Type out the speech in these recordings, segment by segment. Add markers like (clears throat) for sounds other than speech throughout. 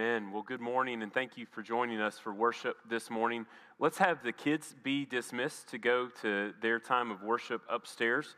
Amen. Well, good morning, and thank you for joining us for worship this morning. Let's have the kids be dismissed to go to their time of worship upstairs.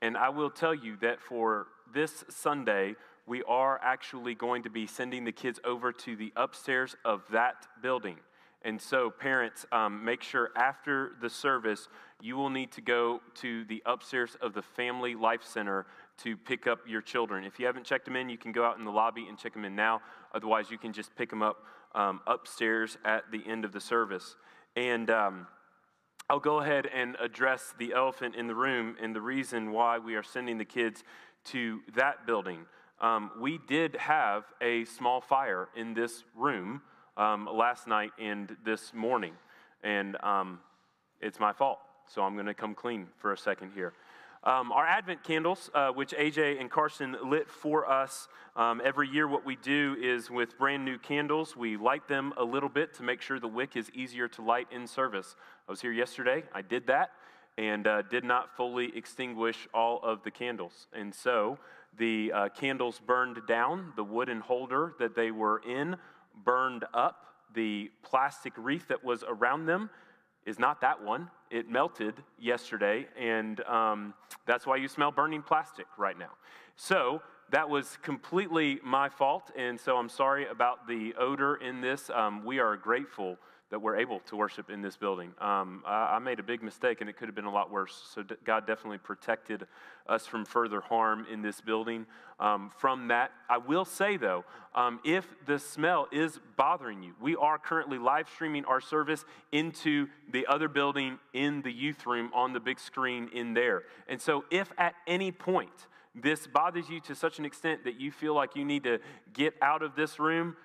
And I will tell you that for this Sunday, we are actually going to be sending the kids over to the upstairs of that building. And so, parents, um, make sure after the service, you will need to go to the upstairs of the Family Life Center to pick up your children. If you haven't checked them in, you can go out in the lobby and check them in now. Otherwise, you can just pick them up um, upstairs at the end of the service. And um, I'll go ahead and address the elephant in the room and the reason why we are sending the kids to that building. Um, we did have a small fire in this room um, last night and this morning, and um, it's my fault. So I'm going to come clean for a second here. Um, our Advent candles, uh, which AJ and Carson lit for us um, every year, what we do is with brand new candles, we light them a little bit to make sure the wick is easier to light in service. I was here yesterday, I did that, and uh, did not fully extinguish all of the candles. And so the uh, candles burned down, the wooden holder that they were in burned up, the plastic wreath that was around them is not that one. It melted yesterday, and um, that's why you smell burning plastic right now. So that was completely my fault, and so I'm sorry about the odor in this. Um, we are grateful that we're able to worship in this building. Um, I, I, made a big mistake, and it could have been a lot worse. So d- God definitely protected us from further harm in this building. Um, from that, I will say though, um, if the smell is bothering you, we are currently live streaming our service into the other building in the youth room on the big screen in there. And so, if at any point this bothers you to such an extent that you feel like you need to get out of this room,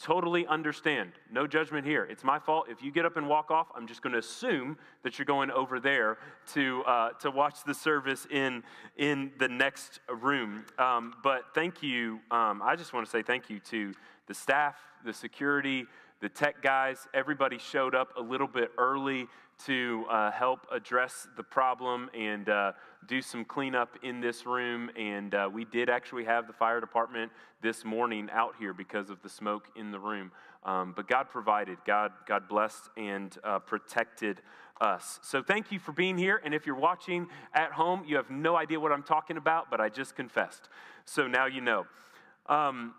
Totally understand. No judgment here. It's my fault. If you get up and walk off, I'm just going to assume that you're going over there to, uh, to watch the service in, in the next room. Um, but thank you. Um, I just want to say thank you to the staff, the security, the tech guys. Everybody showed up a little bit early to uh, help address the problem and uh, do some cleanup in this room. And uh, we did actually have the fire department this morning out here because of the smoke in the room. Um, but God provided, God, God blessed and uh, protected us. So thank you for being here. And if you're watching at home, you have no idea what I'm talking about, but I just confessed. So now you know. Um,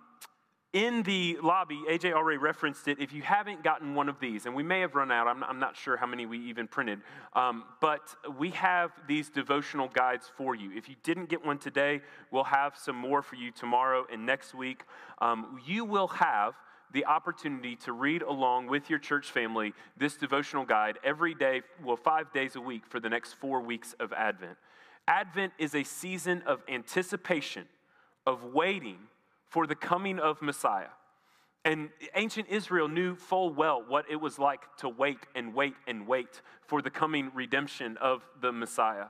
in the lobby, AJ already referenced it. If you haven't gotten one of these, and we may have run out, I'm, I'm not sure how many we even printed, um, but we have these devotional guides for you. If you didn't get one today, we'll have some more for you tomorrow and next week. Um, you will have the opportunity to read along with your church family this devotional guide every day, well, five days a week for the next four weeks of Advent. Advent is a season of anticipation, of waiting for the coming of Messiah. And ancient Israel knew full well what it was like to wait and wait and wait for the coming redemption of the Messiah.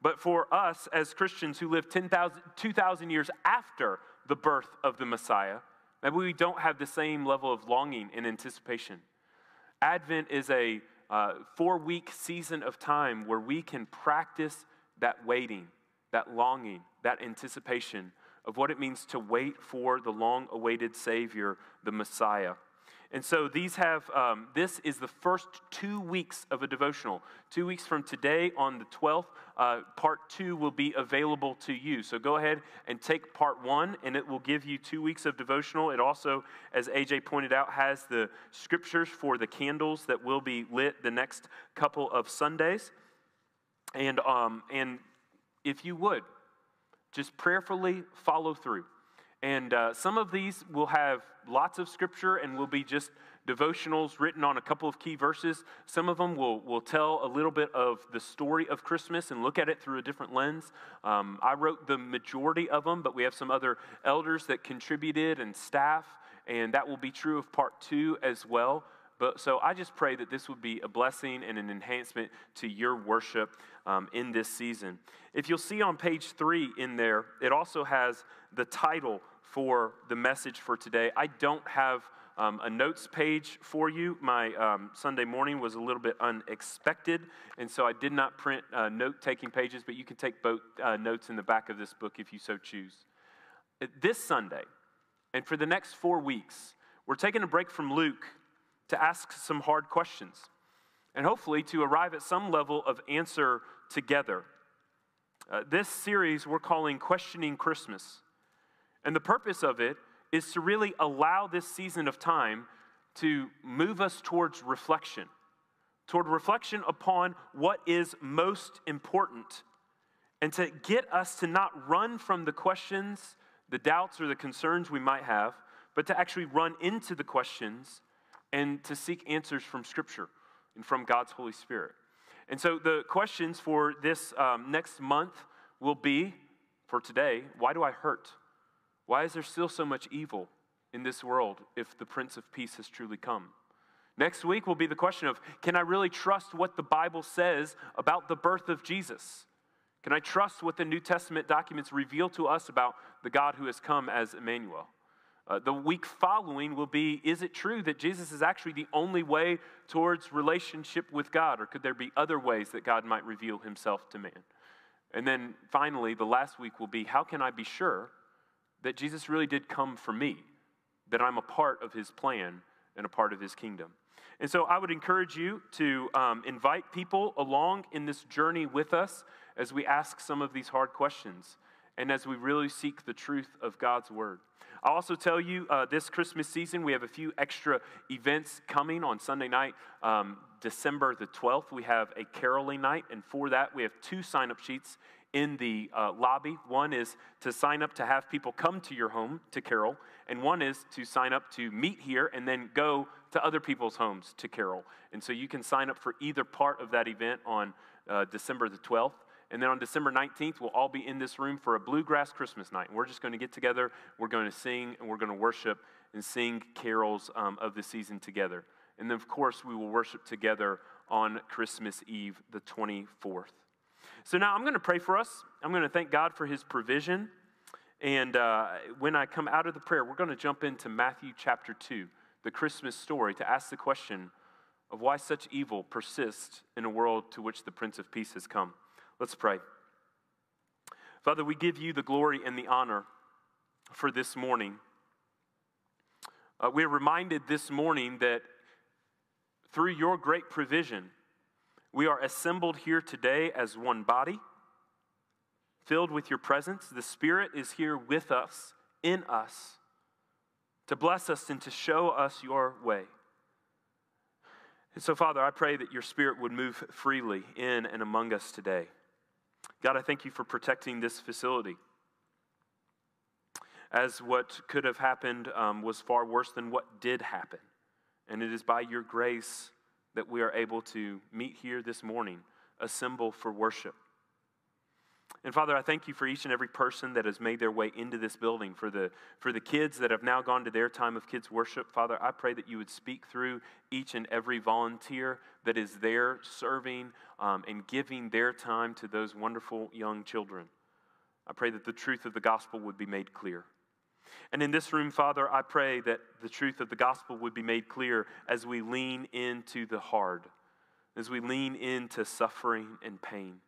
But for us as Christians who live 10,000, 2,000 years after the birth of the Messiah, maybe we don't have the same level of longing and anticipation. Advent is a uh, four week season of time where we can practice that waiting, that longing, that anticipation of what it means to wait for the long awaited Savior, the Messiah. And so these have, um, this is the first two weeks of a devotional. Two weeks from today on the 12th, uh, part two will be available to you. So go ahead and take part one, and it will give you two weeks of devotional. It also, as AJ pointed out, has the scriptures for the candles that will be lit the next couple of Sundays. And, um, and if you would, just prayerfully follow through. And uh, some of these will have lots of scripture and will be just devotionals written on a couple of key verses. Some of them will, will tell a little bit of the story of Christmas and look at it through a different lens. Um, I wrote the majority of them, but we have some other elders that contributed and staff, and that will be true of part two as well. But so I just pray that this would be a blessing and an enhancement to your worship um, in this season. If you'll see on page three in there, it also has the title for the message for today. I don't have um, a notes page for you. My um, Sunday morning was a little bit unexpected, and so I did not print uh, note taking pages, but you can take both uh, notes in the back of this book if you so choose. This Sunday, and for the next four weeks, we're taking a break from Luke to ask some hard questions and hopefully to arrive at some level of answer together. Uh, this series we're calling Questioning Christmas. And the purpose of it is to really allow this season of time to move us towards reflection, toward reflection upon what is most important, and to get us to not run from the questions, the doubts, or the concerns we might have, but to actually run into the questions and to seek answers from Scripture and from God's Holy Spirit. And so the questions for this um, next month will be for today why do I hurt? Why is there still so much evil in this world if the Prince of Peace has truly come? Next week will be the question of can I really trust what the Bible says about the birth of Jesus? Can I trust what the New Testament documents reveal to us about the God who has come as Emmanuel? Uh, the week following will be Is it true that Jesus is actually the only way towards relationship with God, or could there be other ways that God might reveal himself to man? And then finally, the last week will be How can I be sure that Jesus really did come for me, that I'm a part of his plan and a part of his kingdom? And so I would encourage you to um, invite people along in this journey with us as we ask some of these hard questions and as we really seek the truth of God's word. I'll also tell you uh, this Christmas season, we have a few extra events coming on Sunday night, um, December the 12th. We have a caroling night, and for that, we have two sign up sheets in the uh, lobby. One is to sign up to have people come to your home to carol, and one is to sign up to meet here and then go to other people's homes to carol. And so you can sign up for either part of that event on uh, December the 12th. And then on December 19th, we'll all be in this room for a bluegrass Christmas night. We're just going to get together, we're going to sing, and we're going to worship and sing carols um, of the season together. And then, of course, we will worship together on Christmas Eve, the 24th. So now I'm going to pray for us. I'm going to thank God for his provision. And uh, when I come out of the prayer, we're going to jump into Matthew chapter 2, the Christmas story, to ask the question of why such evil persists in a world to which the Prince of Peace has come. Let's pray. Father, we give you the glory and the honor for this morning. Uh, we're reminded this morning that through your great provision, we are assembled here today as one body, filled with your presence. The Spirit is here with us, in us, to bless us and to show us your way. And so, Father, I pray that your Spirit would move freely in and among us today. God, I thank you for protecting this facility. As what could have happened um, was far worse than what did happen. And it is by your grace that we are able to meet here this morning, assemble for worship. And Father, I thank you for each and every person that has made their way into this building, for the, for the kids that have now gone to their time of kids' worship. Father, I pray that you would speak through each and every volunteer that is there serving um, and giving their time to those wonderful young children. I pray that the truth of the gospel would be made clear. And in this room, Father, I pray that the truth of the gospel would be made clear as we lean into the hard, as we lean into suffering and pain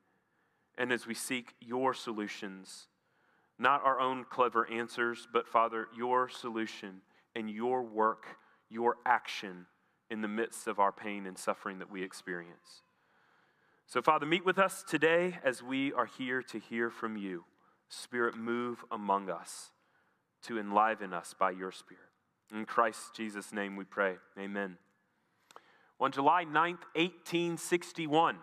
and as we seek your solutions, not our own clever answers, but Father, your solution and your work, your action in the midst of our pain and suffering that we experience. So, Father, meet with us today as we are here to hear from you. Spirit, move among us to enliven us by your Spirit. In Christ Jesus' name we pray. Amen. On July 9th, 1861,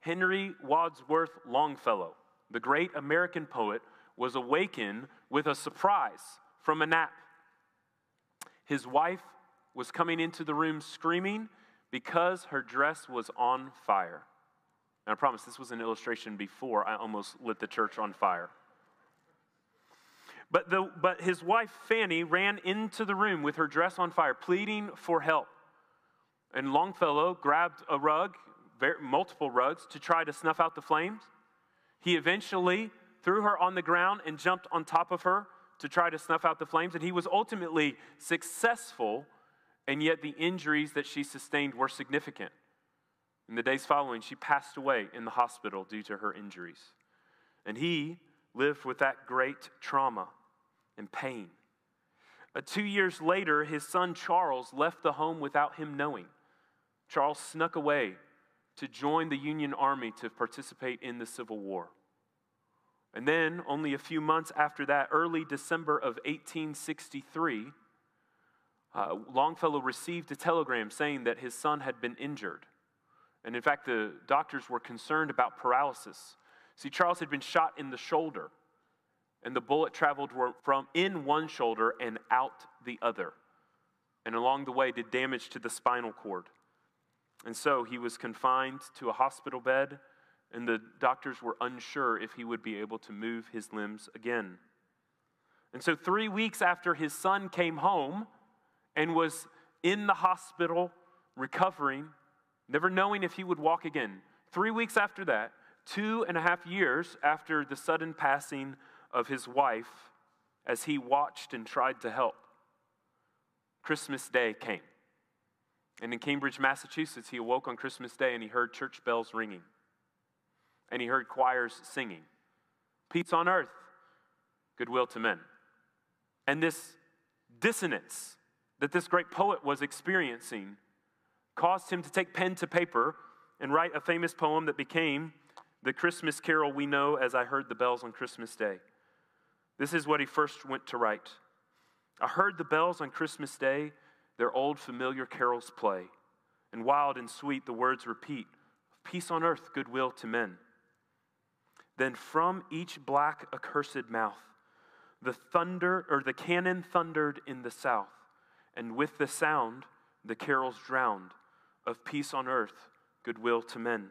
Henry Wadsworth Longfellow, the great American poet, was awakened with a surprise from a nap. His wife was coming into the room screaming because her dress was on fire. And I promise this was an illustration before I almost lit the church on fire. But, the, but his wife, Fanny, ran into the room with her dress on fire, pleading for help. And Longfellow grabbed a rug multiple rugs to try to snuff out the flames. He eventually threw her on the ground and jumped on top of her to try to snuff out the flames. And he was ultimately successful, and yet the injuries that she sustained were significant. In the days following, she passed away in the hospital due to her injuries. And he lived with that great trauma and pain. Uh, two years later, his son Charles left the home without him knowing. Charles snuck away to join the Union Army to participate in the Civil War. And then, only a few months after that, early December of 1863, uh, Longfellow received a telegram saying that his son had been injured. And in fact, the doctors were concerned about paralysis. See, Charles had been shot in the shoulder, and the bullet traveled from in one shoulder and out the other. And along the way, did damage to the spinal cord. And so he was confined to a hospital bed, and the doctors were unsure if he would be able to move his limbs again. And so, three weeks after his son came home and was in the hospital recovering, never knowing if he would walk again, three weeks after that, two and a half years after the sudden passing of his wife, as he watched and tried to help, Christmas Day came. And in Cambridge, Massachusetts, he awoke on Christmas Day and he heard church bells ringing. And he heard choirs singing. Peace on earth, goodwill to men. And this dissonance that this great poet was experiencing caused him to take pen to paper and write a famous poem that became the Christmas carol we know as I Heard the Bells on Christmas Day. This is what he first went to write I heard the bells on Christmas Day their old familiar carols play, and wild and sweet the words repeat peace on earth, goodwill to men. Then from each black accursed mouth, the thunder or the cannon thundered in the south, and with the sound the carols drowned of peace on earth, goodwill to men.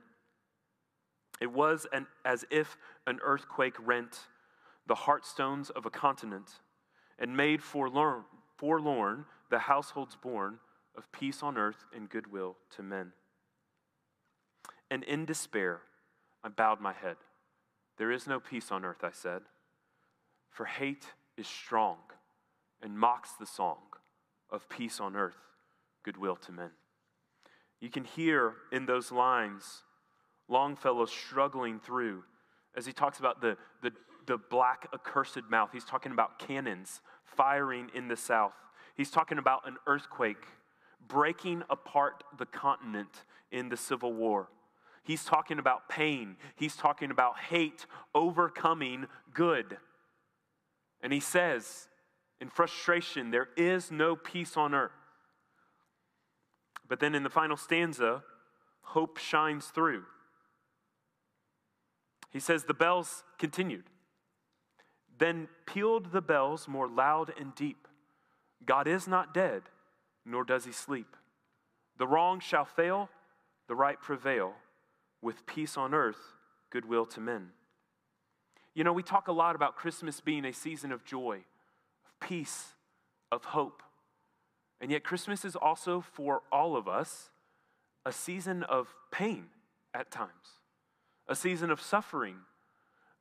It was an, as if an earthquake rent the heartstones of a continent and made forlorn, forlorn the households born of peace on earth and goodwill to men. And in despair, I bowed my head. There is no peace on earth, I said, for hate is strong and mocks the song of peace on earth, goodwill to men. You can hear in those lines Longfellow struggling through as he talks about the, the, the black accursed mouth. He's talking about cannons firing in the south. He's talking about an earthquake breaking apart the continent in the Civil War. He's talking about pain. He's talking about hate overcoming good. And he says, in frustration, there is no peace on earth. But then in the final stanza, hope shines through. He says, The bells continued. Then pealed the bells more loud and deep. God is not dead, nor does he sleep. The wrong shall fail, the right prevail, with peace on earth, goodwill to men. You know, we talk a lot about Christmas being a season of joy, of peace, of hope. And yet, Christmas is also for all of us a season of pain at times, a season of suffering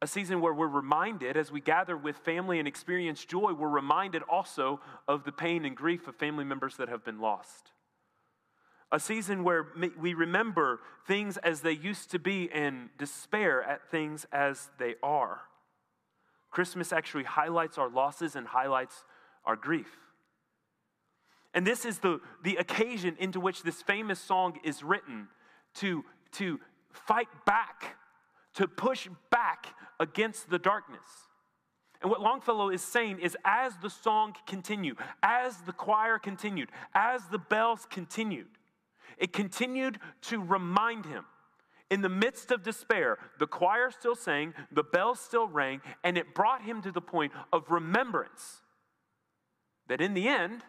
a season where we're reminded as we gather with family and experience joy, we're reminded also of the pain and grief of family members that have been lost. A season where we remember things as they used to be and despair at things as they are. Christmas actually highlights our losses and highlights our grief. And this is the, the occasion into which this famous song is written to, to fight back to push back against the darkness. And what Longfellow is saying is as the song continued, as the choir continued, as the bells continued, it continued to remind him. In the midst of despair, the choir still sang, the bells still rang, and it brought him to the point of remembrance that in the end,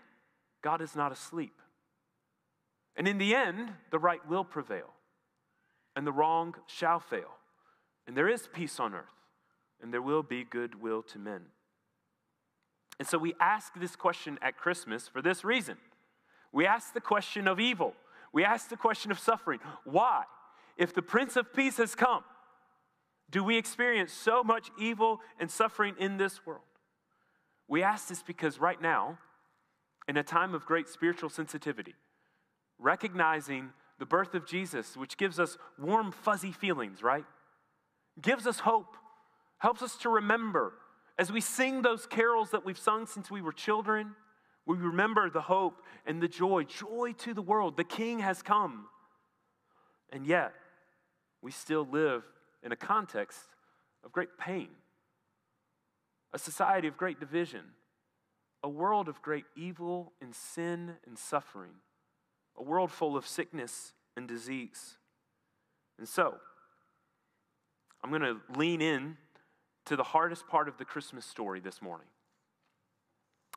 God is not asleep. And in the end, the right will prevail, and the wrong shall fail. And there is peace on earth, and there will be goodwill to men. And so we ask this question at Christmas for this reason. We ask the question of evil. We ask the question of suffering. Why? If the Prince of Peace has come, do we experience so much evil and suffering in this world? We ask this because right now, in a time of great spiritual sensitivity, recognizing the birth of Jesus, which gives us warm, fuzzy feelings, right? Gives us hope, helps us to remember as we sing those carols that we've sung since we were children, We remember the hope and the joy, joy to the world. The king has come. And yet, we still live in a context of great pain, a society of great division, a world of great evil and sin and suffering, a world full of sickness and disease. And so, I'm going to lean in to the hardest part of the Christmas story this morning.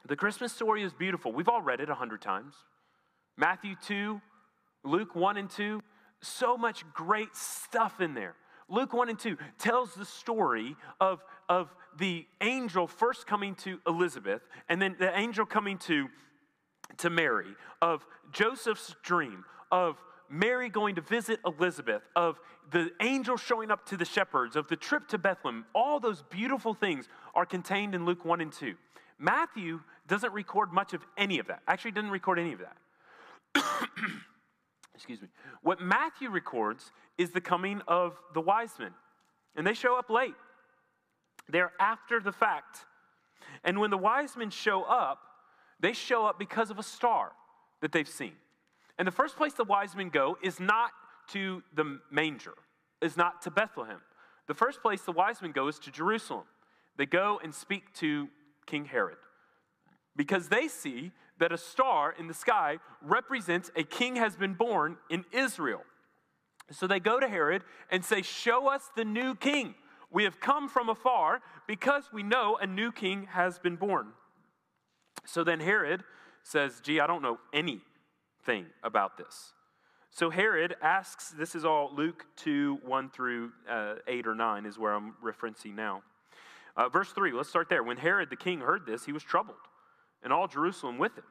The Christmas story is beautiful. We've all read it a hundred times. Matthew 2, Luke 1 and 2, so much great stuff in there. Luke 1 and 2 tells the story of, of the angel first coming to Elizabeth and then the angel coming to, to Mary, of Joseph's dream, of Mary going to visit Elizabeth, of the angel showing up to the shepherds, of the trip to Bethlehem. All those beautiful things are contained in Luke 1 and 2. Matthew doesn't record much of any of that. Actually, doesn't record any of that. (coughs) Excuse me. What Matthew records is the coming of the wise men, and they show up late. They're after the fact. And when the wise men show up, they show up because of a star that they've seen. And the first place the wise men go is not to the manger, is not to Bethlehem. The first place the wise men go is to Jerusalem. They go and speak to King Herod because they see that a star in the sky represents a king has been born in Israel. So they go to Herod and say, Show us the new king. We have come from afar because we know a new king has been born. So then Herod says, Gee, I don't know anything about this. So Herod asks, this is all Luke 2, 1 through uh, 8 or 9 is where I'm referencing now. Uh, verse 3, let's start there. When Herod the king heard this, he was troubled and all Jerusalem with him.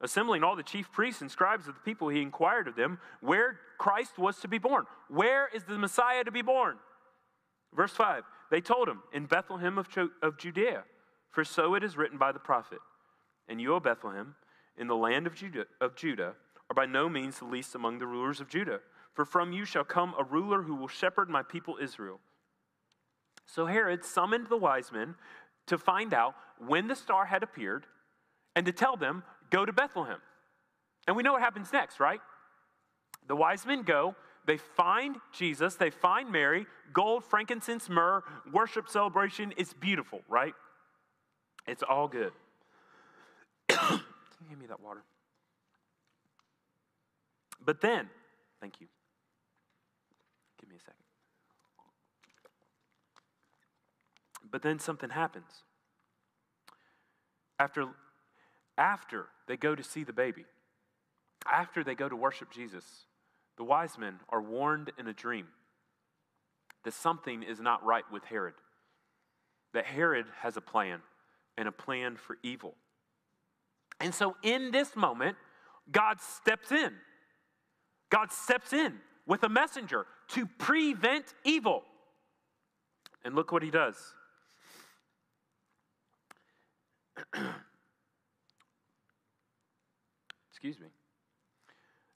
Assembling all the chief priests and scribes of the people, he inquired of them where Christ was to be born. Where is the Messiah to be born? Verse 5 They told him, In Bethlehem of, of Judea, for so it is written by the prophet. And you, O Bethlehem, in the land of of Judah, are by no means the least among the rulers of Judah, for from you shall come a ruler who will shepherd my people Israel. So Herod summoned the wise men to find out when the star had appeared and to tell them, go to Bethlehem. And we know what happens next, right? The wise men go, they find Jesus, they find Mary, gold, frankincense, myrrh, worship celebration. It's beautiful, right? It's all good. (coughs) Can you give me that water? But then, thank you. Give me a second. But then something happens. After after they go to see the baby, after they go to worship Jesus, the wise men are warned in a dream that something is not right with Herod, that Herod has a plan and a plan for evil. And so in this moment, God steps in. God steps in with a messenger to prevent evil. And look what he does. (clears throat) excuse me.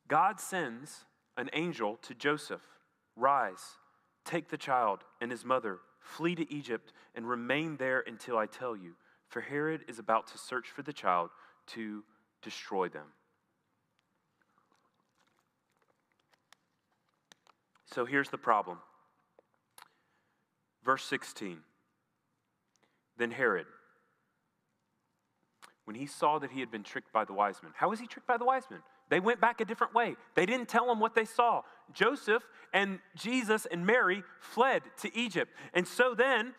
God sends an angel to Joseph Rise, take the child and his mother, flee to Egypt, and remain there until I tell you, for Herod is about to search for the child to destroy them. So here's the problem. Verse 16. Then Herod, when he saw that he had been tricked by the wise men. How was he tricked by the wise men? They went back a different way. They didn't tell him what they saw. Joseph and Jesus and Mary fled to Egypt. And so then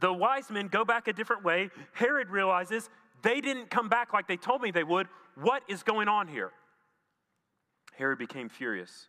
the wise men go back a different way. Herod realizes they didn't come back like they told me they would. What is going on here? Herod became furious.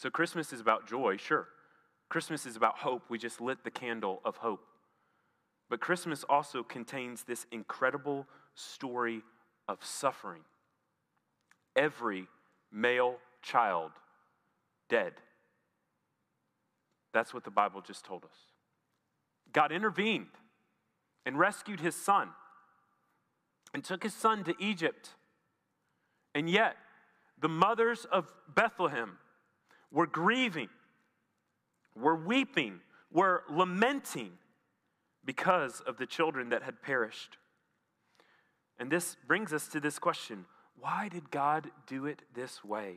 So, Christmas is about joy, sure. Christmas is about hope. We just lit the candle of hope. But Christmas also contains this incredible story of suffering. Every male child dead. That's what the Bible just told us. God intervened and rescued his son and took his son to Egypt. And yet, the mothers of Bethlehem were grieving, We're weeping, We're lamenting because of the children that had perished. And this brings us to this question why did God do it this way?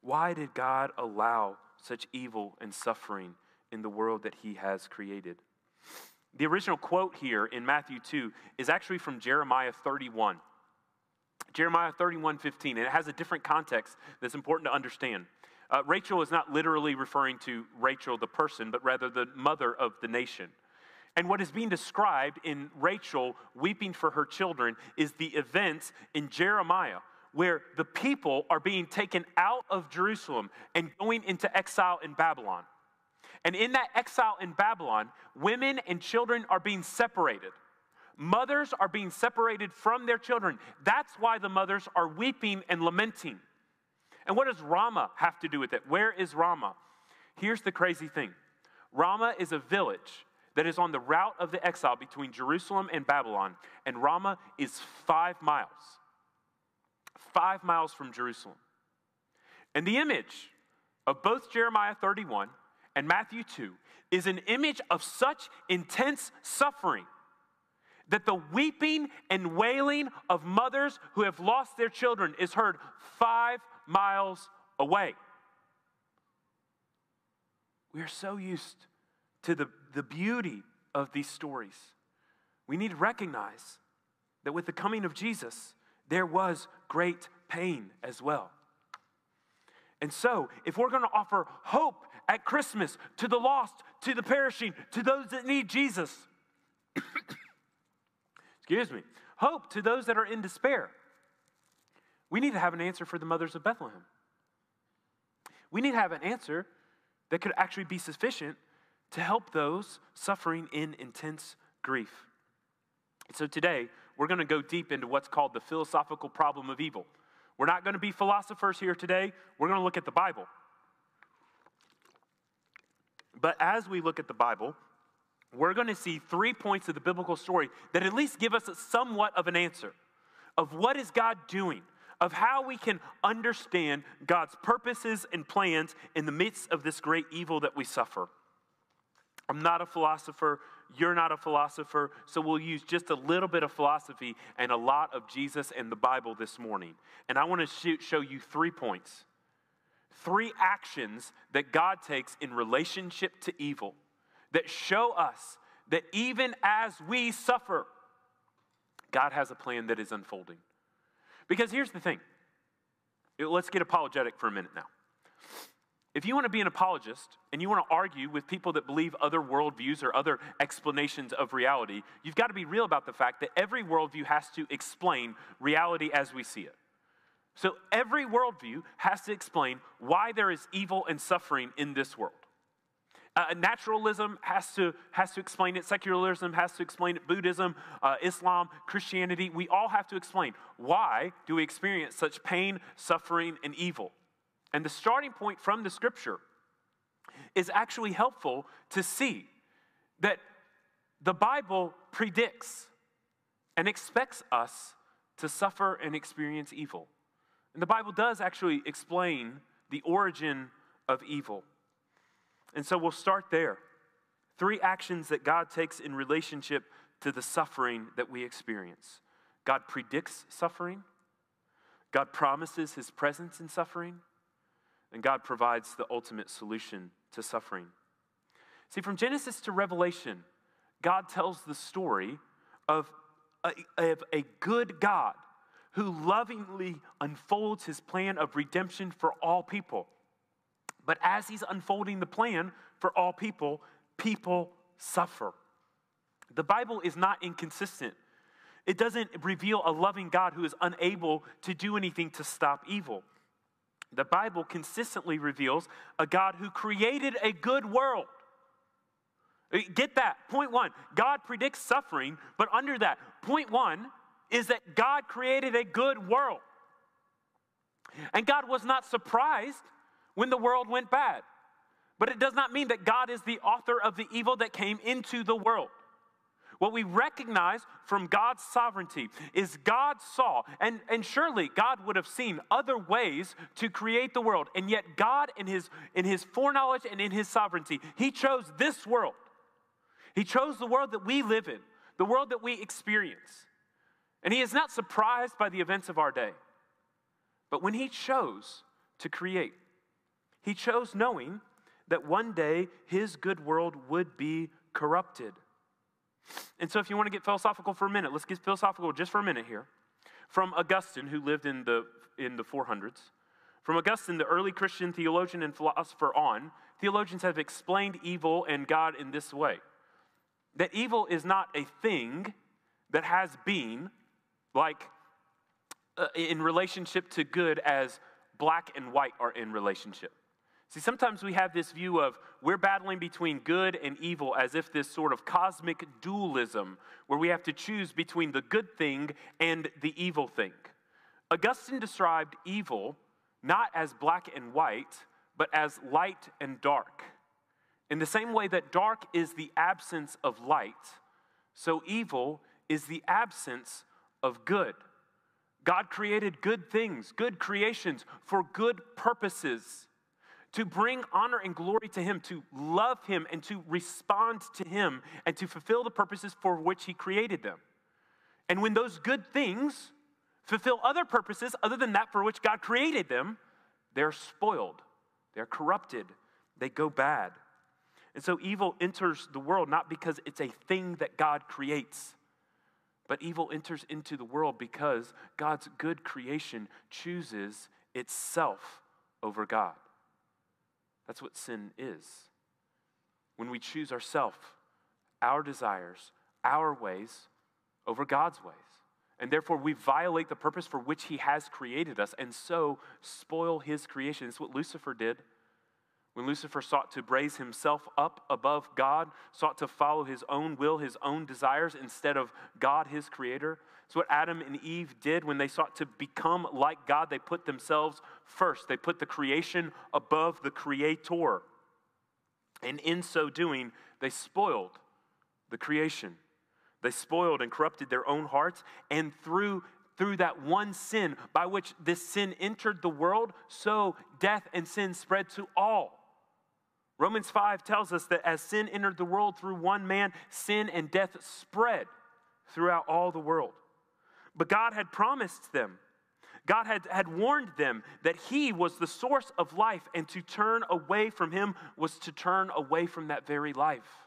Why did God allow such evil and suffering in the world that He has created? The original quote here in Matthew 2 is actually from Jeremiah 31. Jeremiah 31 15, and it has a different context that's important to understand. Uh, Rachel is not literally referring to Rachel, the person, but rather the mother of the nation. And what is being described in Rachel weeping for her children is the events in Jeremiah where the people are being taken out of Jerusalem and going into exile in Babylon. And in that exile in Babylon, women and children are being separated. Mothers are being separated from their children. That's why the mothers are weeping and lamenting. And what does Ramah have to do with it? Where is Ramah? Here's the crazy thing Ramah is a village that is on the route of the exile between Jerusalem and Babylon, and Ramah is five miles. Five miles from Jerusalem. And the image of both Jeremiah 31 and Matthew 2 is an image of such intense suffering that the weeping and wailing of mothers who have lost their children is heard five miles away. We are so used to the, the beauty of these stories. We need to recognize that with the coming of Jesus, there was great pain as well. And so, if we're going to offer hope at Christmas to the lost, to the perishing, to those that need Jesus. (coughs) Excuse me. Hope to those that are in despair. We need to have an answer for the mothers of Bethlehem. We need to have an answer that could actually be sufficient to help those suffering in intense grief. So today, we're going to go deep into what's called the philosophical problem of evil. We're not going to be philosophers here today. We're going to look at the Bible. But as we look at the Bible, we're going to see three points of the biblical story that at least give us somewhat of an answer of what is God doing, of how we can understand God's purposes and plans in the midst of this great evil that we suffer. I'm not a philosopher. You're not a philosopher. So we'll use just a little bit of philosophy and a lot of Jesus and the Bible this morning. And I want to show you three points three actions that God takes in relationship to evil that show us that even as we suffer, God has a plan that is unfolding. Because here's the thing let's get apologetic for a minute now. If you want to be an apologist and you want to argue with people that believe other worldviews or other explanations of reality, you've got to be real about the fact that every worldview has to explain reality as we see it. So every worldview has to explain why there is evil and suffering in this world. Uh, naturalism has to, has to explain it. Secularism has to explain it. Buddhism, uh, Islam, Christianity, we all have to explain why do we experience such pain, suffering, and evil. And the starting point from the scripture is actually helpful to see that the Bible predicts and expects us to suffer and experience evil. And the Bible does actually explain the origin of evil. And so we'll start there. Three actions that God takes in relationship to the suffering that we experience God predicts suffering, God promises his presence in suffering, and God provides the ultimate solution to suffering. See, from Genesis to Revelation, God tells the story of a, of a good God who lovingly unfolds his plan of redemption for all people. But as he's unfolding the plan for all people, people suffer. The Bible is not inconsistent. It doesn't reveal a loving God who is unable to do anything to stop evil. The Bible consistently reveals a God who created a good world. Uh, get that. Point one God predicts suffering, but under that, point one, is that God created a good world. And God was not surprised when the world went bad. But it does not mean that God is the author of the evil that came into the world. What we recognize from God's sovereignty is God saw, and, and surely God would have seen other ways to create the world. And yet, God, in his, in his foreknowledge and in his sovereignty, He chose this world. He chose the world that we live in, the world that we experience. And He is not surprised by the events of our day. But when He chose to create, He chose knowing that one day His good world would be corrupted. And so, if you want to get philosophical for a minute, let's get philosophical just for a minute here. From Augustine, who lived in the, in the 400s, from Augustine, the early Christian theologian and philosopher, on, theologians have explained evil and God in this way that evil is not a thing that has been, like uh, in relationship to good as black and white are in relationship. See, sometimes we have this view of we're battling between good and evil as if this sort of cosmic dualism where we have to choose between the good thing and the evil thing. Augustine described evil not as black and white, but as light and dark. In the same way that dark is the absence of light, so evil is the absence of good. God created good things, good creations for good purposes to bring honor and glory to Him, to love Him, and to respond to Him, and to fulfill the purposes for which He created them. And when those good things fulfill other purposes other than that for which God created them, they're spoiled, they're corrupted, they go bad. And so evil enters the world not because it's a thing that God creates, but evil enters into the world because God's good creation chooses itself over God. That's what sin is. When we choose ourself, our desires, our ways over God's ways. And therefore, we violate the purpose for which He has created us and so spoil His creation. It's what Lucifer did. When Lucifer sought to raise himself up above God, sought to follow his own will, his own desires, instead of God, his creator. It's what Adam and Eve did when they sought to become like God. They put themselves first, they put the creation above the creator. And in so doing, they spoiled the creation. They spoiled and corrupted their own hearts, and through through that one sin by which this sin entered the world, so death and sin spread to all. Romans 5 tells us that as sin entered the world through one man, sin and death spread throughout all the world. But God had promised them, God had, had warned them that He was the source of life, and to turn away from Him was to turn away from that very life.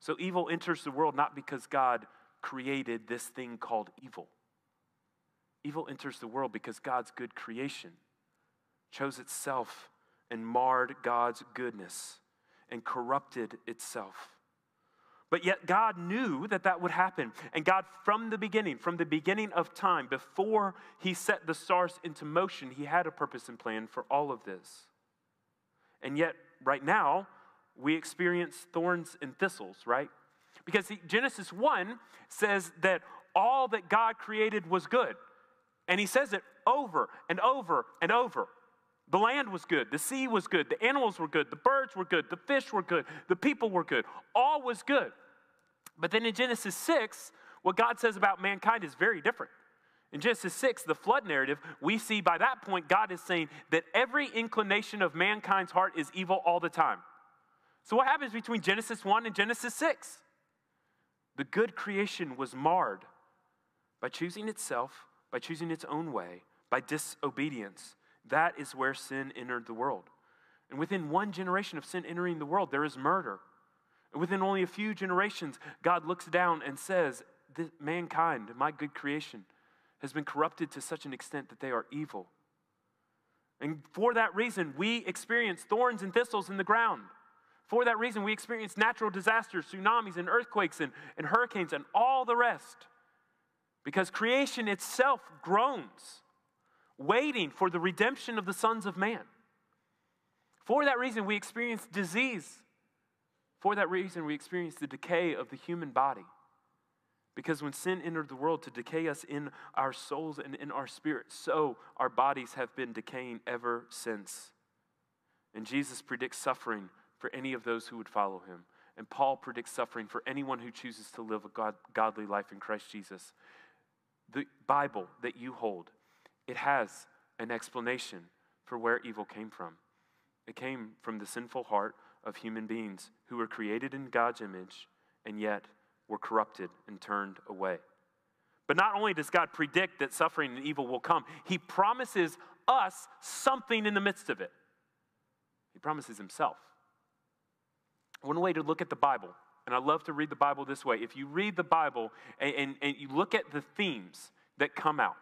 So evil enters the world not because God created this thing called evil. Evil enters the world because God's good creation chose itself and marred God's goodness and corrupted itself. But yet, God knew that that would happen. And God, from the beginning, from the beginning of time, before He set the stars into motion, He had a purpose and plan for all of this. And yet, right now, we experience thorns and thistles, right? Because Genesis 1 says that all that God created was good. And He says it over and over and over. The land was good, the sea was good, the animals were good, the birds were good, the fish were good, the people were good. All was good. But then in Genesis 6, what God says about mankind is very different. In Genesis 6, the flood narrative, we see by that point God is saying that every inclination of mankind's heart is evil all the time. So, what happens between Genesis 1 and Genesis 6? The good creation was marred by choosing itself, by choosing its own way, by disobedience. That is where sin entered the world. And within one generation of sin entering the world, there is murder. And within only a few generations, God looks down and says, Mankind, my good creation, has been corrupted to such an extent that they are evil. And for that reason, we experience thorns and thistles in the ground. For that reason, we experience natural disasters, tsunamis, and earthquakes, and, and hurricanes, and all the rest. Because creation itself groans waiting for the redemption of the sons of man. For that reason, we experience disease. For that reason, we experience the decay of the human body. Because when sin entered the world to decay us in our souls and in our spirit, so our bodies have been decaying ever since. And Jesus predicts suffering for any of those who would follow him. And Paul predicts suffering for anyone who chooses to live a God, godly life in Christ Jesus. The Bible that you hold, it has an explanation for where evil came from. It came from the sinful heart of human beings who were created in God's image and yet were corrupted and turned away. But not only does God predict that suffering and evil will come, He promises us something in the midst of it. He promises Himself. One way to look at the Bible, and I love to read the Bible this way if you read the Bible and, and, and you look at the themes that come out,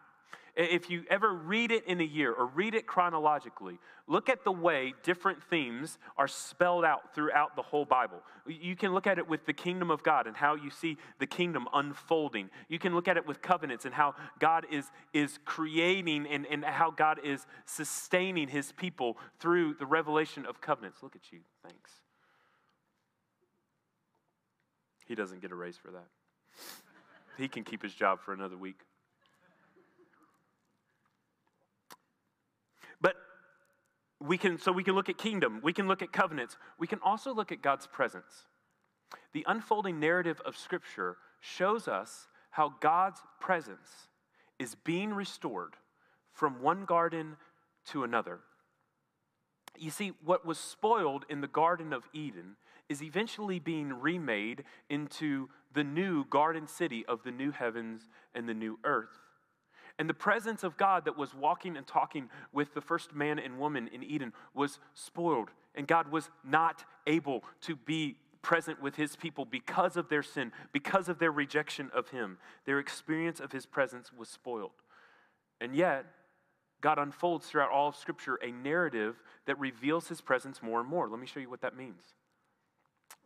if you ever read it in a year or read it chronologically, look at the way different themes are spelled out throughout the whole Bible. You can look at it with the kingdom of God and how you see the kingdom unfolding. You can look at it with covenants and how God is, is creating and, and how God is sustaining his people through the revelation of covenants. Look at you. Thanks. He doesn't get a raise for that. He can keep his job for another week. But we can, so we can look at kingdom, we can look at covenants, we can also look at God's presence. The unfolding narrative of Scripture shows us how God's presence is being restored from one garden to another. You see, what was spoiled in the Garden of Eden is eventually being remade into the new garden city of the new heavens and the new earth. And the presence of God that was walking and talking with the first man and woman in Eden was spoiled. And God was not able to be present with his people because of their sin, because of their rejection of him. Their experience of his presence was spoiled. And yet, God unfolds throughout all of Scripture a narrative that reveals his presence more and more. Let me show you what that means.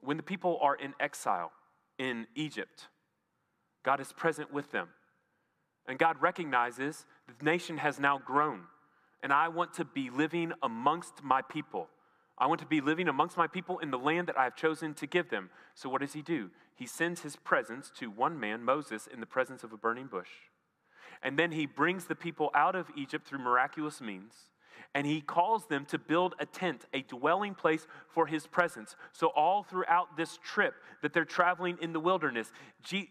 When the people are in exile in Egypt, God is present with them. And God recognizes the nation has now grown, and I want to be living amongst my people. I want to be living amongst my people in the land that I have chosen to give them. So, what does he do? He sends his presence to one man, Moses, in the presence of a burning bush. And then he brings the people out of Egypt through miraculous means and he calls them to build a tent, a dwelling place for his presence. So, all throughout this trip that they're traveling in the wilderness,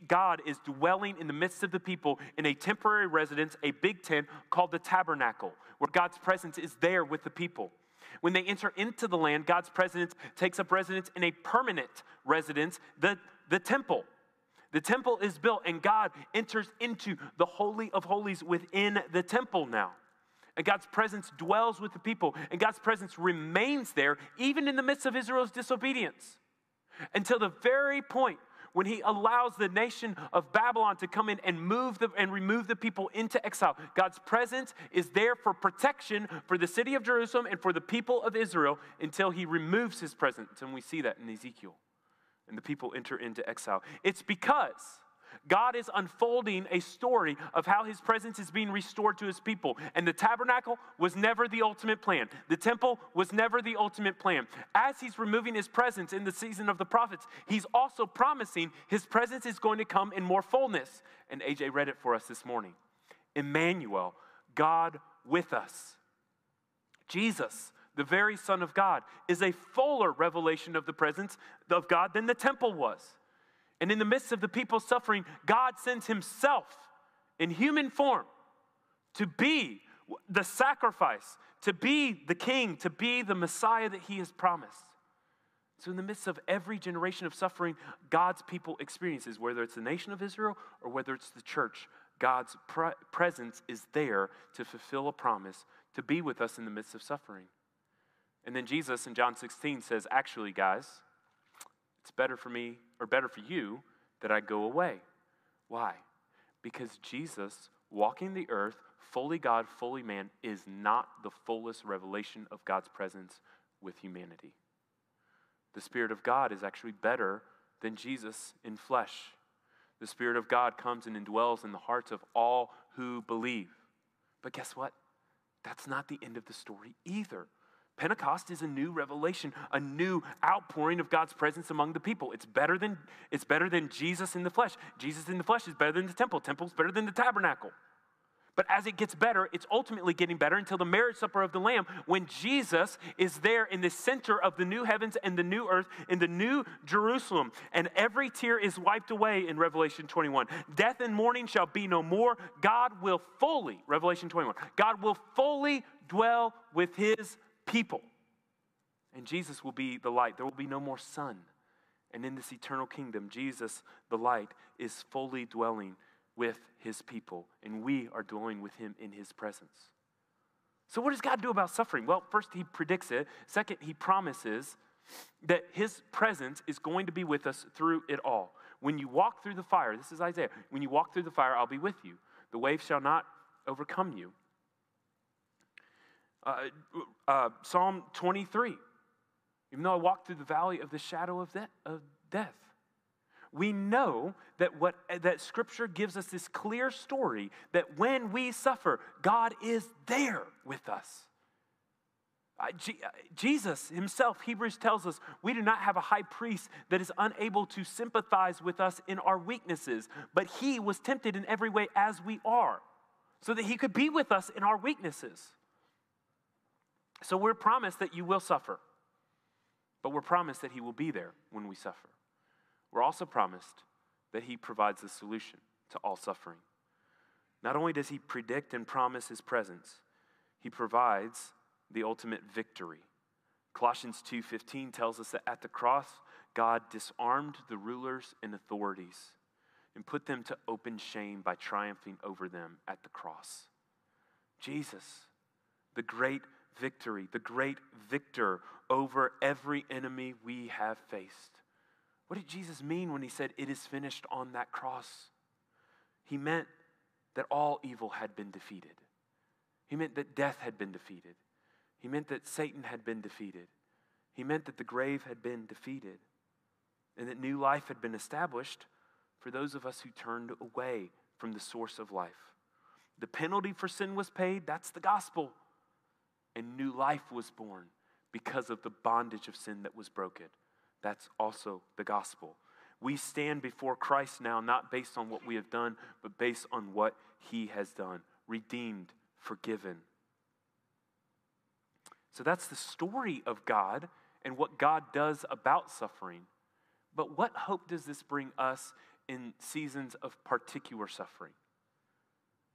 God is dwelling in the midst of the people in a temporary residence, a big tent called the tabernacle, where God's presence is there with the people. When they enter into the land, God's presence takes up residence in a permanent residence, the, the temple. The temple is built, and God enters into the Holy of Holies within the temple now. And God's presence dwells with the people, and God's presence remains there even in the midst of Israel's disobedience until the very point when he allows the nation of Babylon to come in and move the, and remove the people into exile. God's presence is there for protection for the city of Jerusalem and for the people of Israel until he removes his presence. And we see that in Ezekiel. And the people enter into exile. It's because God is unfolding a story of how his presence is being restored to his people. And the tabernacle was never the ultimate plan, the temple was never the ultimate plan. As he's removing his presence in the season of the prophets, he's also promising his presence is going to come in more fullness. And AJ read it for us this morning Emmanuel, God with us. Jesus, the very Son of God, is a fuller revelation of the presence of God than the temple was. And in the midst of the people suffering, God sends Himself in human form to be the sacrifice, to be the king, to be the Messiah that He has promised. So, in the midst of every generation of suffering, God's people experiences, whether it's the nation of Israel or whether it's the church, God's pre- presence is there to fulfill a promise to be with us in the midst of suffering. And then Jesus in John 16 says, Actually, guys, it's better for me or better for you that I go away. Why? Because Jesus, walking the earth, fully God, fully man, is not the fullest revelation of God's presence with humanity. The Spirit of God is actually better than Jesus in flesh. The Spirit of God comes and indwells in the hearts of all who believe. But guess what? That's not the end of the story either. Pentecost is a new revelation, a new outpouring of God's presence among the people. It's better than, it's better than Jesus in the flesh. Jesus in the flesh is better than the temple. Temple's better than the tabernacle. But as it gets better, it's ultimately getting better until the marriage supper of the Lamb, when Jesus is there in the center of the new heavens and the new earth, in the new Jerusalem, and every tear is wiped away in Revelation 21. Death and mourning shall be no more. God will fully, Revelation 21, God will fully dwell with his people. And Jesus will be the light. There will be no more sun. And in this eternal kingdom, Jesus, the light, is fully dwelling with his people, and we are dwelling with him in his presence. So, what does God do about suffering? Well, first, he predicts it. Second, he promises that his presence is going to be with us through it all. When you walk through the fire, this is Isaiah, when you walk through the fire, I'll be with you. The wave shall not overcome you. Uh, uh, Psalm 23, even though I walk through the valley of the shadow of, de- of death, we know that what that scripture gives us this clear story that when we suffer god is there with us. Jesus himself hebrews tells us we do not have a high priest that is unable to sympathize with us in our weaknesses but he was tempted in every way as we are so that he could be with us in our weaknesses so we're promised that you will suffer but we're promised that he will be there when we suffer we're also promised that He provides the solution to all suffering. Not only does He predict and promise His presence, He provides the ultimate victory. Colossians 2:15 tells us that at the cross God disarmed the rulers and authorities and put them to open shame by triumphing over them at the cross. Jesus, the great victory, the great victor over every enemy we have faced. What did Jesus mean when he said, It is finished on that cross? He meant that all evil had been defeated. He meant that death had been defeated. He meant that Satan had been defeated. He meant that the grave had been defeated and that new life had been established for those of us who turned away from the source of life. The penalty for sin was paid, that's the gospel. And new life was born because of the bondage of sin that was broken. That's also the gospel. We stand before Christ now, not based on what we have done, but based on what he has done redeemed, forgiven. So that's the story of God and what God does about suffering. But what hope does this bring us in seasons of particular suffering?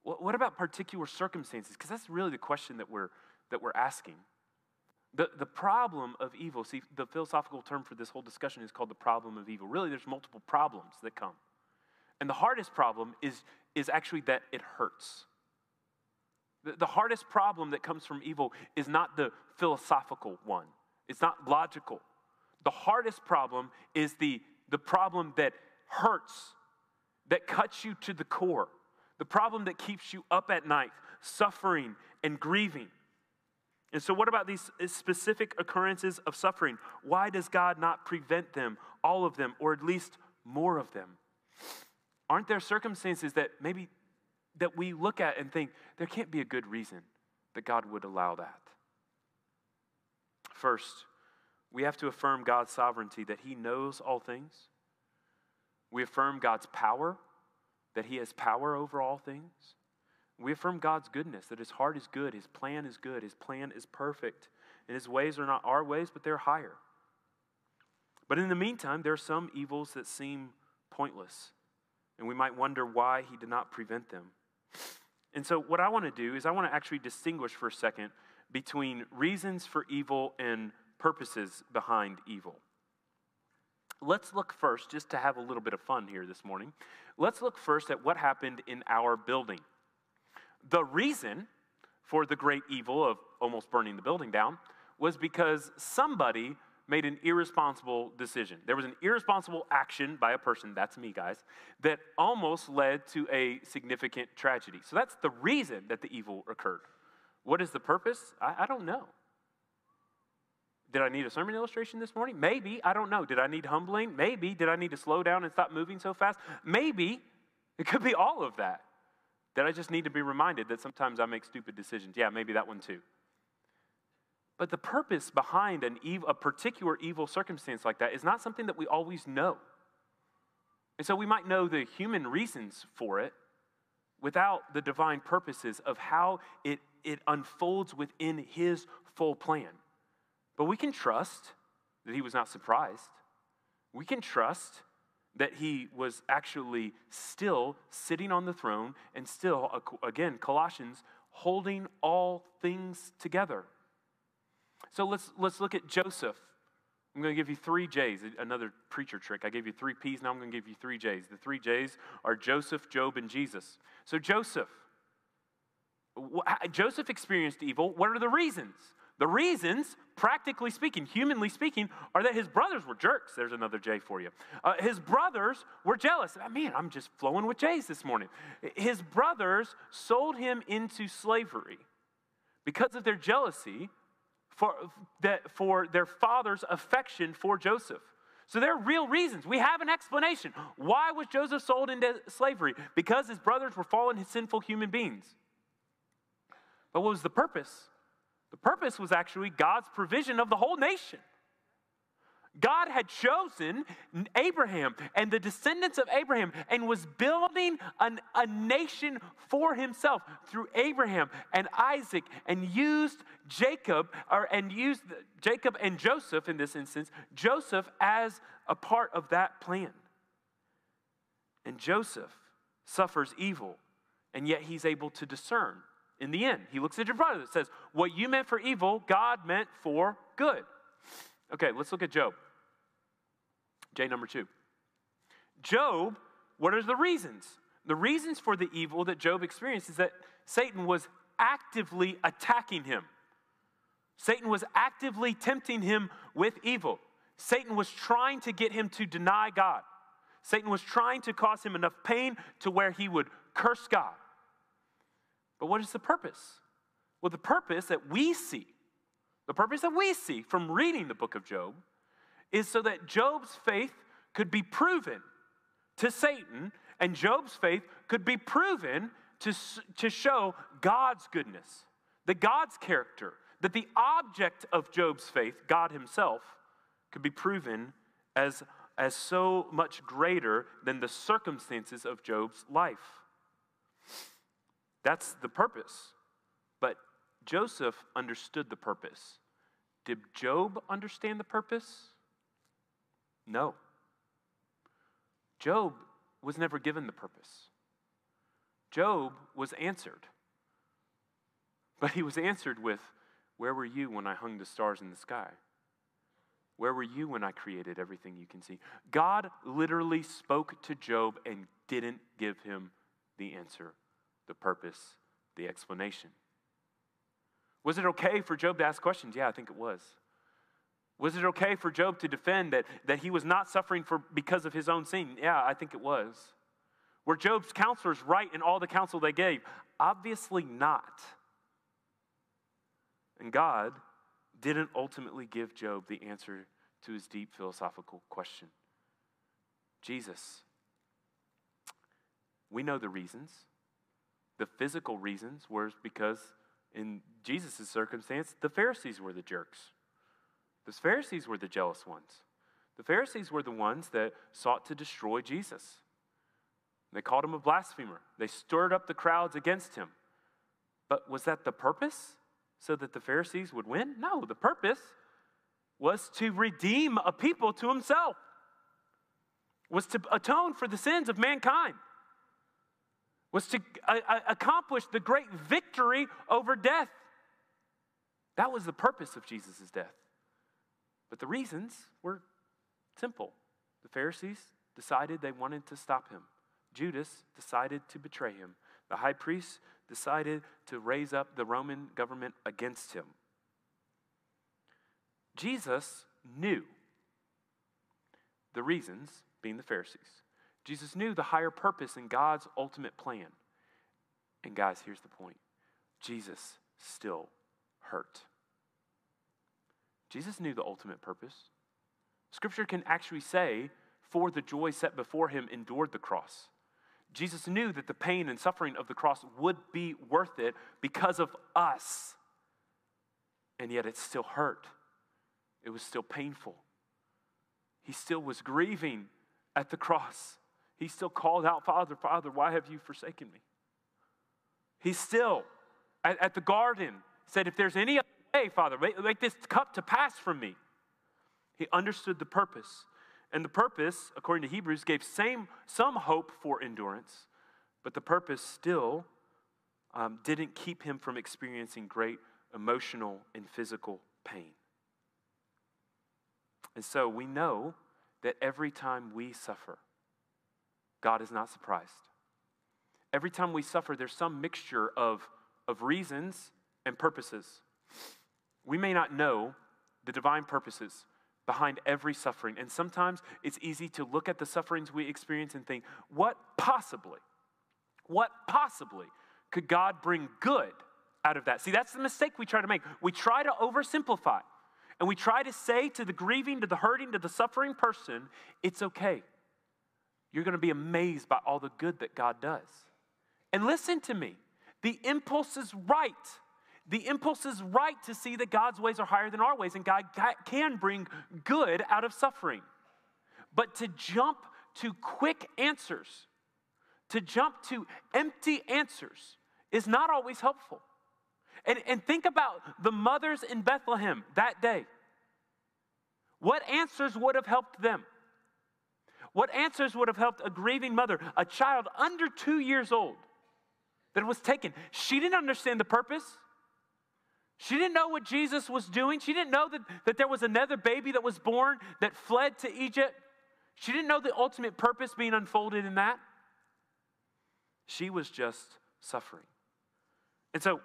What about particular circumstances? Because that's really the question that we're, that we're asking. The, the problem of evil, see, the philosophical term for this whole discussion is called the problem of evil. Really, there's multiple problems that come. And the hardest problem is, is actually that it hurts. The, the hardest problem that comes from evil is not the philosophical one, it's not logical. The hardest problem is the, the problem that hurts, that cuts you to the core, the problem that keeps you up at night, suffering and grieving. And so, what about these specific occurrences of suffering? Why does God not prevent them, all of them, or at least more of them? Aren't there circumstances that maybe that we look at and think there can't be a good reason that God would allow that? First, we have to affirm God's sovereignty that He knows all things. We affirm God's power, that He has power over all things. We affirm God's goodness, that His heart is good, His plan is good, His plan is perfect, and His ways are not our ways, but they're higher. But in the meantime, there are some evils that seem pointless, and we might wonder why He did not prevent them. And so, what I want to do is, I want to actually distinguish for a second between reasons for evil and purposes behind evil. Let's look first, just to have a little bit of fun here this morning, let's look first at what happened in our building. The reason for the great evil of almost burning the building down was because somebody made an irresponsible decision. There was an irresponsible action by a person, that's me, guys, that almost led to a significant tragedy. So that's the reason that the evil occurred. What is the purpose? I, I don't know. Did I need a sermon illustration this morning? Maybe. I don't know. Did I need humbling? Maybe. Did I need to slow down and stop moving so fast? Maybe. It could be all of that. That I just need to be reminded that sometimes I make stupid decisions? Yeah, maybe that one too. But the purpose behind an a particular evil circumstance like that is not something that we always know. And so we might know the human reasons for it without the divine purposes of how it, it unfolds within his full plan. But we can trust that he was not surprised. We can trust that he was actually still sitting on the throne and still, again, Colossians, holding all things together. So let's, let's look at Joseph. I'm going to give you three J's, another preacher trick. I gave you three P's, now I'm going to give you three J's. The three J's are Joseph, Job, and Jesus. So, Joseph, Joseph experienced evil. What are the reasons? The reasons, practically speaking, humanly speaking, are that his brothers were jerks. There's another J for you. Uh, his brothers were jealous. Man, I'm just flowing with J's this morning. His brothers sold him into slavery because of their jealousy for, that, for their father's affection for Joseph. So there are real reasons. We have an explanation. Why was Joseph sold into slavery? Because his brothers were fallen sinful human beings. But what was the purpose? The purpose was actually God's provision of the whole nation. God had chosen Abraham and the descendants of Abraham and was building an, a nation for himself through Abraham and Isaac and used Jacob or and used Jacob and Joseph in this instance, Joseph as a part of that plan. And Joseph suffers evil and yet he's able to discern in the end. He looks at your brother and says, What you meant for evil, God meant for good. Okay, let's look at Job. J number two. Job, what are the reasons? The reasons for the evil that Job experienced is that Satan was actively attacking him. Satan was actively tempting him with evil. Satan was trying to get him to deny God. Satan was trying to cause him enough pain to where he would curse God. But what is the purpose? Well, the purpose that we see, the purpose that we see from reading the book of Job, is so that Job's faith could be proven to Satan, and Job's faith could be proven to, to show God's goodness, that God's character, that the object of Job's faith, God Himself, could be proven as, as so much greater than the circumstances of Job's life. That's the purpose. But Joseph understood the purpose. Did Job understand the purpose? No. Job was never given the purpose. Job was answered. But he was answered with, Where were you when I hung the stars in the sky? Where were you when I created everything you can see? God literally spoke to Job and didn't give him the answer the purpose, the explanation. Was it okay for Job to ask questions? Yeah, I think it was. Was it okay for Job to defend that, that he was not suffering for, because of his own sin? Yeah, I think it was. Were Job's counselors right in all the counsel they gave? Obviously not. And God didn't ultimately give Job the answer to his deep philosophical question. Jesus. We know the reasons. The physical reasons were because in Jesus' circumstance, the Pharisees were the jerks. The Pharisees were the jealous ones. The Pharisees were the ones that sought to destroy Jesus. They called him a blasphemer. They stirred up the crowds against him. But was that the purpose? So that the Pharisees would win? No, the purpose was to redeem a people to himself, was to atone for the sins of mankind was to uh, uh, accomplish the great victory over death. That was the purpose of Jesus' death. But the reasons were simple. The Pharisees decided they wanted to stop him. Judas decided to betray him. The high priest decided to raise up the Roman government against him. Jesus knew the reasons, being the Pharisees. Jesus knew the higher purpose and God's ultimate plan. And guys, here's the point Jesus still hurt. Jesus knew the ultimate purpose. Scripture can actually say, for the joy set before him, endured the cross. Jesus knew that the pain and suffering of the cross would be worth it because of us. And yet it still hurt, it was still painful. He still was grieving at the cross. He still called out, Father, Father, why have you forsaken me? He still, at, at the garden, said, If there's any other way, Father, make, make this cup to pass from me. He understood the purpose. And the purpose, according to Hebrews, gave same, some hope for endurance, but the purpose still um, didn't keep him from experiencing great emotional and physical pain. And so we know that every time we suffer, God is not surprised. Every time we suffer, there's some mixture of, of reasons and purposes. We may not know the divine purposes behind every suffering. And sometimes it's easy to look at the sufferings we experience and think, what possibly, what possibly could God bring good out of that? See, that's the mistake we try to make. We try to oversimplify. And we try to say to the grieving, to the hurting, to the suffering person, it's okay. You're going to be amazed by all the good that God does. And listen to me the impulse is right. The impulse is right to see that God's ways are higher than our ways, and God can bring good out of suffering. But to jump to quick answers, to jump to empty answers, is not always helpful. And, and think about the mothers in Bethlehem that day. What answers would have helped them? What answers would have helped a grieving mother, a child under two years old that was taken? She didn't understand the purpose. She didn't know what Jesus was doing. She didn't know that, that there was another baby that was born that fled to Egypt. She didn't know the ultimate purpose being unfolded in that. She was just suffering. And so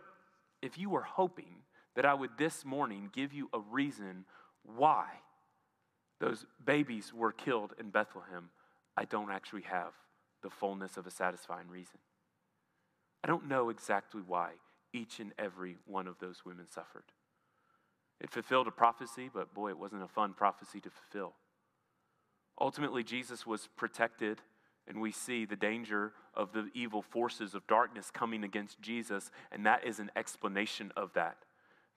if you were hoping that I would this morning give you a reason why those babies were killed in Bethlehem, I don't actually have the fullness of a satisfying reason. I don't know exactly why each and every one of those women suffered. It fulfilled a prophecy, but boy, it wasn't a fun prophecy to fulfill. Ultimately, Jesus was protected and we see the danger of the evil forces of darkness coming against Jesus, and that is an explanation of that.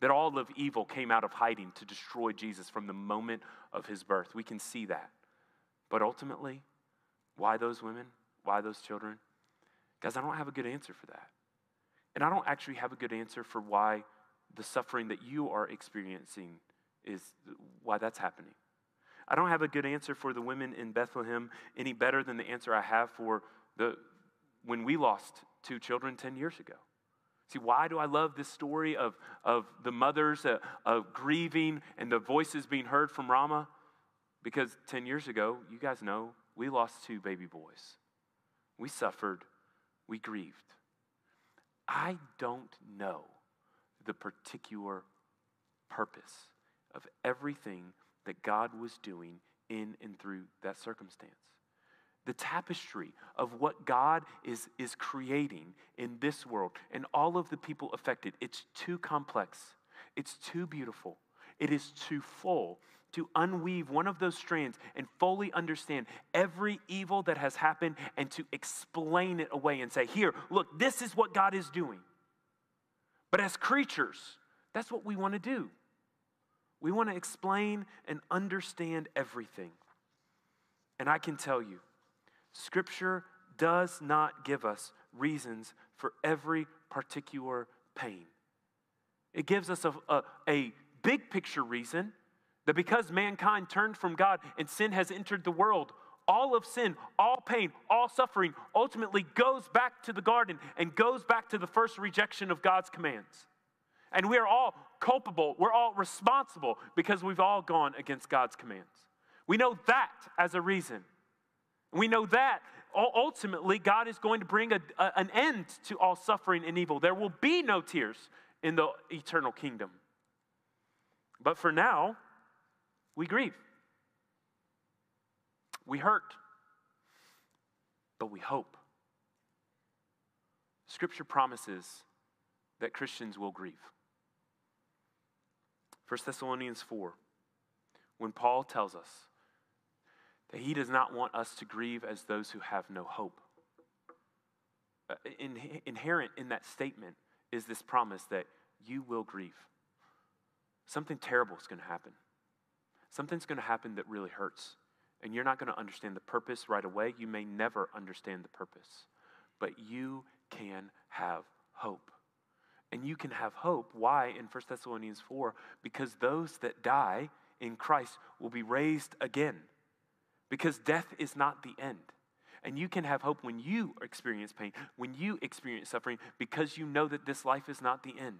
That all of evil came out of hiding to destroy Jesus from the moment of his birth. We can see that. But ultimately, why those women? Why those children? Guys, I don't have a good answer for that. And I don't actually have a good answer for why the suffering that you are experiencing is why that's happening. I don't have a good answer for the women in Bethlehem any better than the answer I have for the when we lost two children 10 years ago. See, why do I love this story of, of the mothers uh, of grieving and the voices being heard from Rama? Because 10 years ago, you guys know, we lost two baby boys. We suffered, we grieved. I don't know the particular purpose of everything that God was doing in and through that circumstance. The tapestry of what God is, is creating in this world and all of the people affected, it's too complex. It's too beautiful. It is too full to unweave one of those strands and fully understand every evil that has happened and to explain it away and say, Here, look, this is what God is doing. But as creatures, that's what we want to do. We want to explain and understand everything. And I can tell you, Scripture does not give us reasons for every particular pain. It gives us a, a, a, big picture reason that because mankind turned from God and sin has entered the world, all of sin, all pain, all suffering ultimately goes back to the garden and goes back to the first rejection of God's commands. And we are all culpable, we're all responsible because we've all gone against God's commands. We know that as a reason. We know that ultimately God is going to bring a, a, an end to all suffering and evil. There will be no tears in the eternal kingdom. But for now, we grieve. We hurt. But we hope. Scripture promises that Christians will grieve. 1 Thessalonians 4, when Paul tells us that he does not want us to grieve as those who have no hope. Uh, in, inherent in that statement is this promise that you will grieve. something terrible is going to happen. Something's going to happen that really hurts. And you're not going to understand the purpose right away. You may never understand the purpose. But you can have hope. And you can have hope. Why? In 1 Thessalonians 4, because those that die in Christ will be raised again. Because death is not the end. And you can have hope when you experience pain, when you experience suffering, because you know that this life is not the end.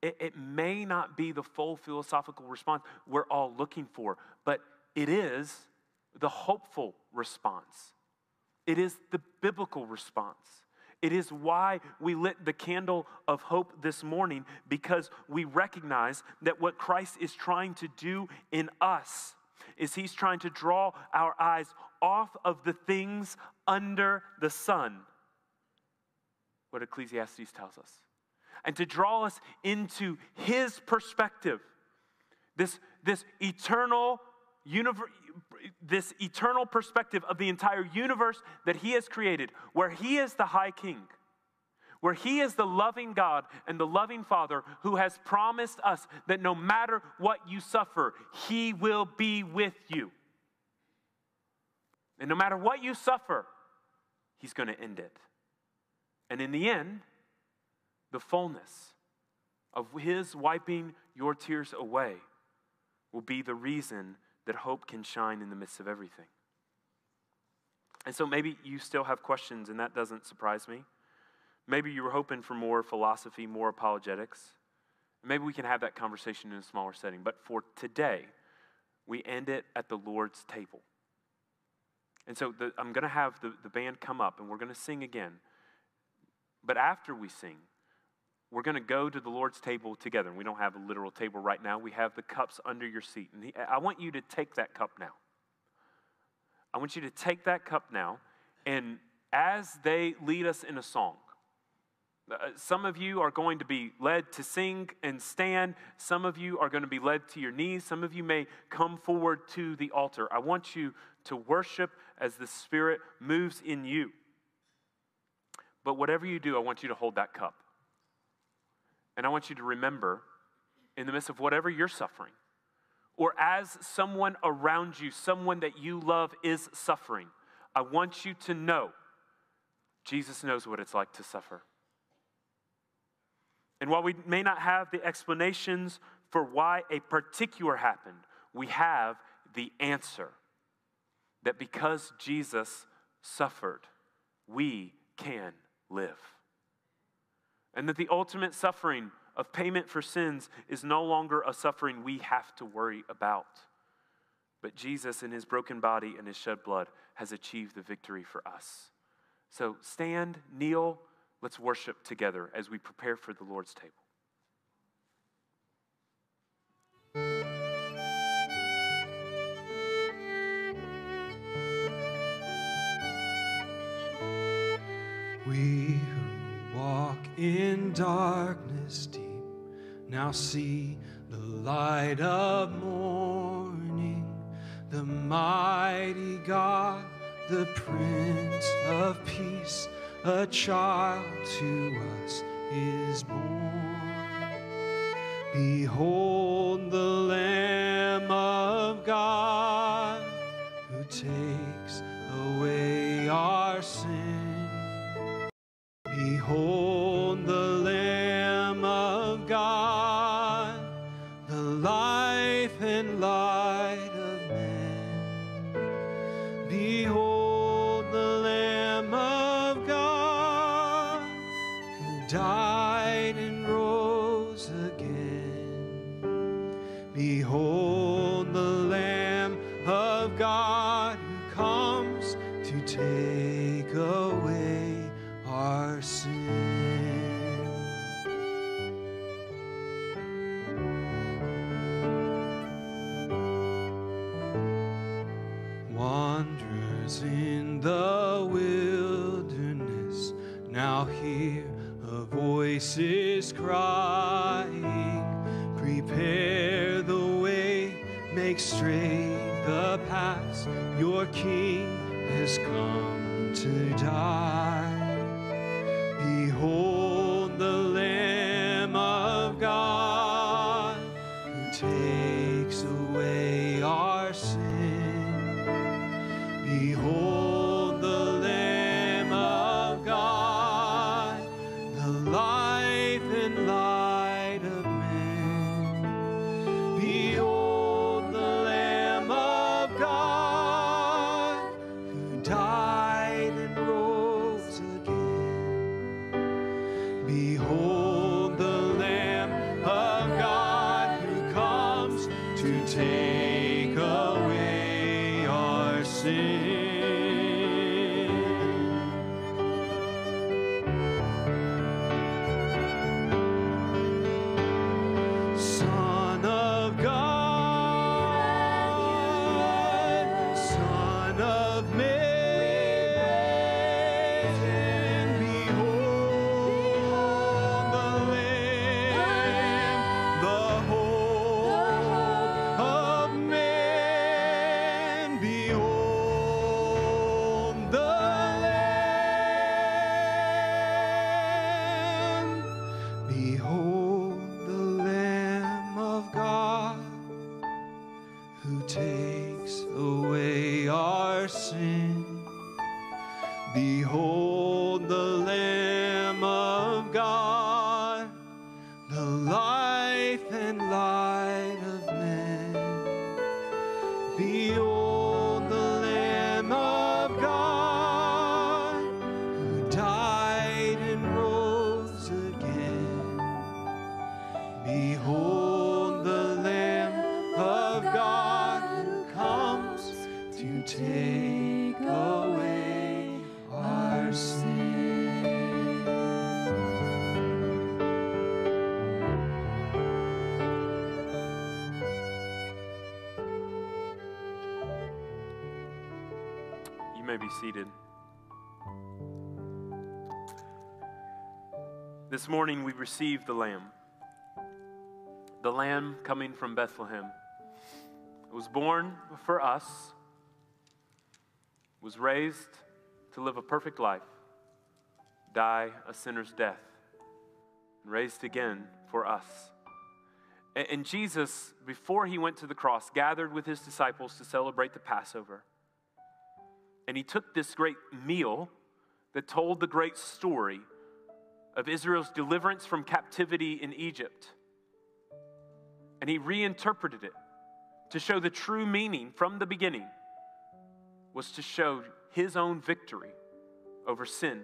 It, it may not be the full philosophical response we're all looking for, but it is the hopeful response. It is the biblical response. It is why we lit the candle of hope this morning because we recognize that what Christ is trying to do in us is he's trying to draw our eyes off of the things under the sun. What Ecclesiastes tells us. And to draw us into his perspective. This, this eternal universe this eternal perspective of the entire universe that He has created, where He is the high king, where He is the loving God and the loving Father who has promised us that no matter what you suffer, He will be with you. And no matter what you suffer, He's going to end it. And in the end, the fullness of His wiping your tears away will be the reason that hope can shine in the midst of everything. And so maybe you still have questions, and that doesn't surprise me. Maybe you were hoping for more philosophy, more apologetics. Maybe we can have that conversation in a smaller setting. But for today, we end it at the Lord's table. And so the, I'm going to have the, the band come up and we're going to sing again. But after we sing, we're going to go to the Lord's table together. And we don't have a literal table right now. We have the cups under your seat. And he, I want you to take that cup now. I want you to take that cup now. And as they lead us in a song, Uh, some of you are going to be led to sing and stand. Some of you are going to be led to your knees. Some of you may come forward to the altar. I want you to worship as the Spirit moves in you. But whatever you do, I want you to hold that cup. And I want you to remember, in the midst of whatever you're suffering, or as someone around you, someone that you love is suffering, I want you to know Jesus knows what it's like to suffer. And while we may not have the explanations for why a particular happened, we have the answer that because Jesus suffered, we can live and that the ultimate suffering of payment for sins is no longer a suffering we have to worry about. But Jesus, in his broken body and his shed blood, has achieved the victory for us. So stand, kneel, let's worship together as we prepare for the Lord's table. We who walk in darkness deep, now see the light of morning, the mighty God, the Prince of Peace, a child to us is born. Behold the Lamb of God who takes away our sin. Behold make straight the paths, your King has come to die. The Lamb This morning we received the Lamb. The Lamb coming from Bethlehem. It was born for us, was raised to live a perfect life, die a sinner's death, and raised again for us. And Jesus, before he went to the cross, gathered with his disciples to celebrate the Passover. And he took this great meal that told the great story of Israel's deliverance from captivity in Egypt. And he reinterpreted it to show the true meaning from the beginning was to show his own victory over sin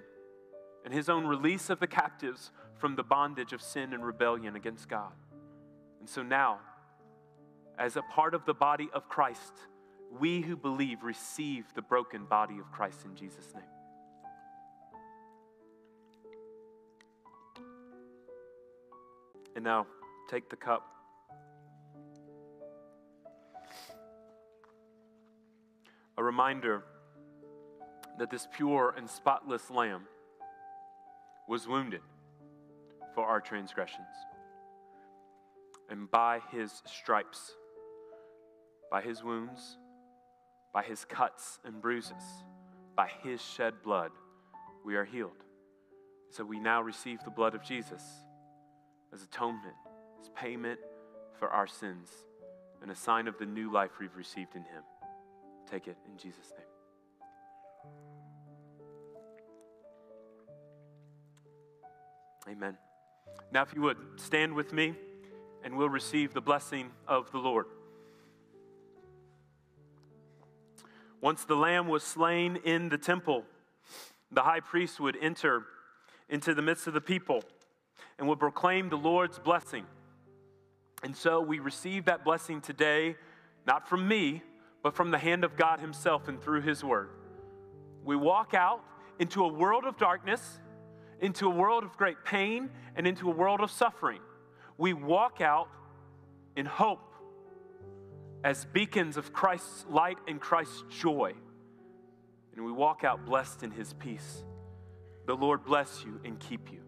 and his own release of the captives from the bondage of sin and rebellion against God. And so now, as a part of the body of Christ, we who believe receive the broken body of Christ in Jesus' name. And now, take the cup. A reminder that this pure and spotless lamb was wounded for our transgressions. And by his stripes, by his wounds, by his cuts and bruises, by his shed blood, we are healed. So we now receive the blood of Jesus as atonement, as payment for our sins, and a sign of the new life we've received in him. Take it in Jesus' name. Amen. Now, if you would, stand with me and we'll receive the blessing of the Lord. Once the lamb was slain in the temple, the high priest would enter into the midst of the people and will proclaim the Lord's blessing. And so we receive that blessing today, not from me, but from the hand of God Himself and through His Word. We walk out into a world of darkness, into a world of great pain, and into a world of suffering. We walk out in hope as beacons of Christ's light and Christ's joy. And we walk out blessed in His peace. The Lord bless you and keep you.